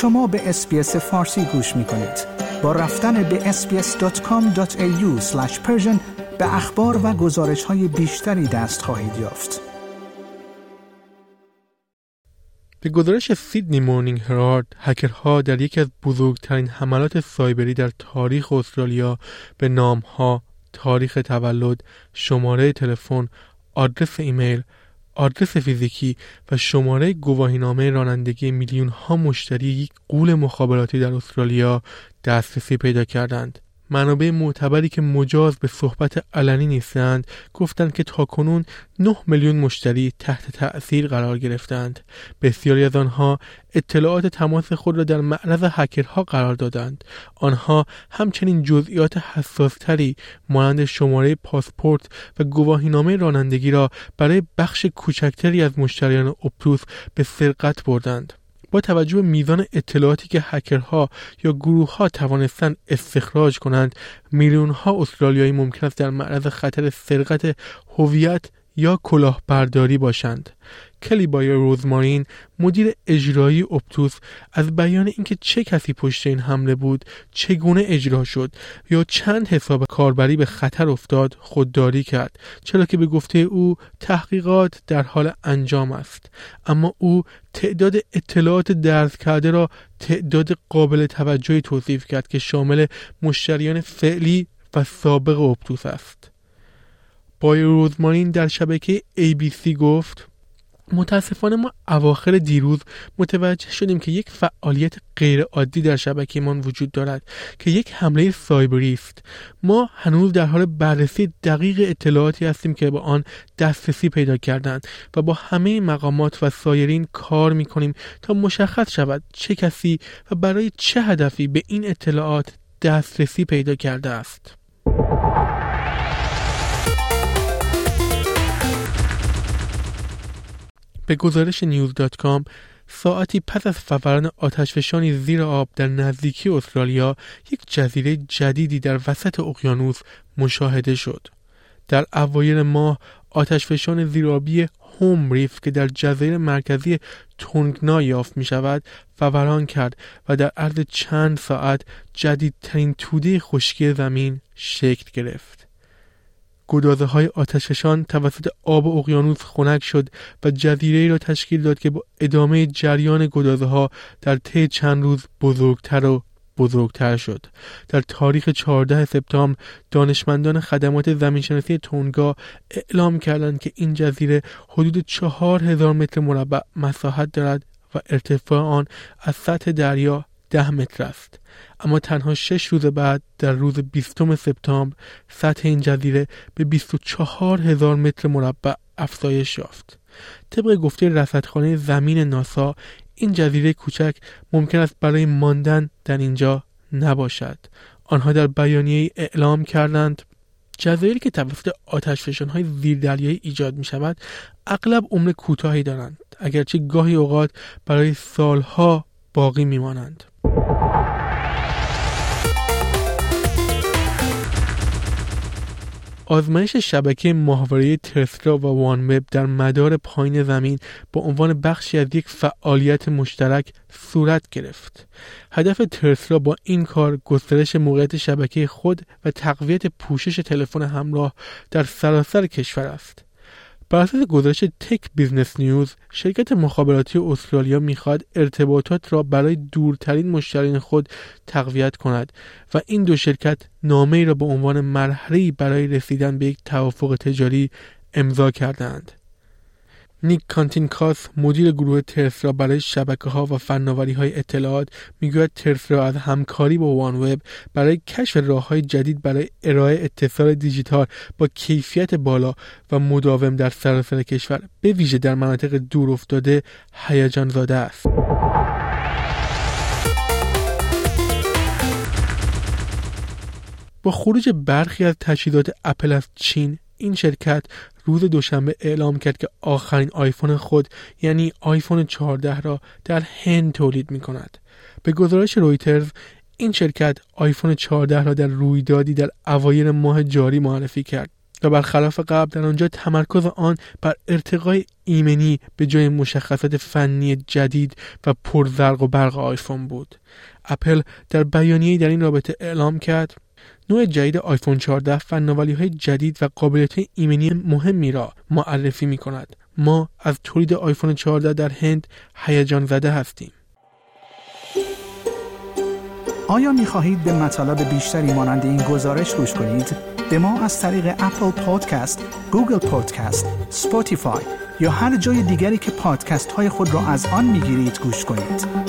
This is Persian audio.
شما به SBS فارسی گوش می کنید. با رفتن به sbs.com.au به اخبار و گزارش های بیشتری دست خواهید یافت. به گزارش Sydney Morning Herald، هکرها در یکی از بزرگترین حملات سایبری در تاریخ استرالیا به نامها، تاریخ تولد، شماره تلفن، آدرس ایمیل، آدرس فیزیکی و شماره گواهینامه رانندگی میلیون ها مشتری یک قول مخابراتی در استرالیا دسترسی پیدا کردند. منابع معتبری که مجاز به صحبت علنی نیستند گفتند که تاکنون 9 میلیون مشتری تحت تأثیر قرار گرفتند. بسیاری از آنها اطلاعات تماس خود را در معرض هکرها قرار دادند. آنها همچنین جزئیات حساستری مانند شماره پاسپورت و گواهینامه رانندگی را برای بخش کوچکتری از مشتریان اپتوس به سرقت بردند. با توجه به میزان اطلاعاتی که هکرها یا گروه ها توانستند استخراج کنند میلیون ها استرالیایی ممکن است در معرض خطر سرقت هویت یا کلاهبرداری باشند. کلی بایر روزمارین مدیر اجرایی اپتوس از بیان اینکه چه کسی پشت این حمله بود چگونه اجرا شد یا چند حساب کاربری به خطر افتاد خودداری کرد. چرا که به گفته او تحقیقات در حال انجام است. اما او تعداد اطلاعات درز کرده را تعداد قابل توجهی توصیف کرد که شامل مشتریان فعلی و سابق اپتوس است. بای روزمارین در شبکه ABC گفت متاسفانه ما اواخر دیروز متوجه شدیم که یک فعالیت غیرعادی در شبکهمان وجود دارد که یک حمله سایبری است ما هنوز در حال بررسی دقیق اطلاعاتی هستیم که به آن دسترسی پیدا کردند و با همه مقامات و سایرین کار می کنیم تا مشخص شود چه کسی و برای چه هدفی به این اطلاعات دسترسی پیدا کرده است. به گزارش news.com ساعتی پس از فوران آتشفشانی زیر آب در نزدیکی استرالیا یک جزیره جدیدی در وسط اقیانوس مشاهده شد. در اوایل ماه آتشفشان زیرابی Home Reef که در جزیره مرکزی تونگنا یافت می شود فوران کرد و در عرض چند ساعت جدیدترین توده خشکی زمین شکل گرفت. گدازه های آتششان توسط آب اقیانوس خنک شد و جزیره را تشکیل داد که با ادامه جریان گدازه ها در طی چند روز بزرگتر و بزرگتر شد. در تاریخ 14 سپتامبر دانشمندان خدمات زمینشناسی تونگا اعلام کردند که این جزیره حدود چهار هزار متر مربع مساحت دارد و ارتفاع آن از سطح دریا ده متر است. اما تنها شش روز بعد در روز 20 سپتامبر سطح این جزیره به 24 هزار متر مربع افزایش یافت طبق گفته رصدخانه زمین ناسا این جزیره کوچک ممکن است برای ماندن در اینجا نباشد آنها در بیانیه اعلام کردند جزایری که توسط آتش های زیردریایی ایجاد می شود اغلب عمر کوتاهی دارند اگرچه گاهی اوقات برای سالها باقی می مانند. آزمایش شبکه ماهواره تسلا و وان وب در مدار پایین زمین با عنوان بخشی از یک فعالیت مشترک صورت گرفت. هدف تسلا با این کار گسترش موقعیت شبکه خود و تقویت پوشش تلفن همراه در سراسر کشور است. بر اساس گزارش Tech Business News شرکت مخابراتی استرالیا می‌خواهد ارتباطات را برای دورترین مشتریان خود تقویت کند و این دو شرکت نامه را به عنوان مرحله برای رسیدن به یک توافق تجاری امضا کردند نیک کانتینکاس مدیر گروه Telstra برای شبکه ها و فناوری های اطلاعات می‌گوید Telstra از همکاری با OneWeb برای کشف راه های جدید برای ارائه اتصال دیجیتال با کیفیت بالا و مداوم در سراسر کشور به ویژه در مناطق دور افتاده هیجان زاده است. با خروج برخی از تجهیزات اپل از چین این شرکت روز دوشنبه اعلام کرد که آخرین آیفون خود یعنی آیفون 14 را در هند تولید می کند. به گزارش رویترز این شرکت آیفون 14 را در رویدادی در اوایل ماه جاری معرفی کرد و برخلاف قبل در آنجا تمرکز آن بر ارتقای ایمنی به جای مشخصات فنی جدید و پرزرق و برق آیفون بود اپل در بیانیه‌ای در این رابطه اعلام کرد نوع جدید آیفون 14 فناوری های جدید و قابلیت ایمنی مهمی را معرفی می کند. ما از تولید آیفون 14 در هند هیجان زده هستیم. آیا می خواهید به مطالب بیشتری مانند این گزارش گوش کنید؟ به ما از طریق اپل پادکست، گوگل پادکست، Spotify یا هر جای دیگری که پادکست های خود را از آن می گیرید گوش کنید.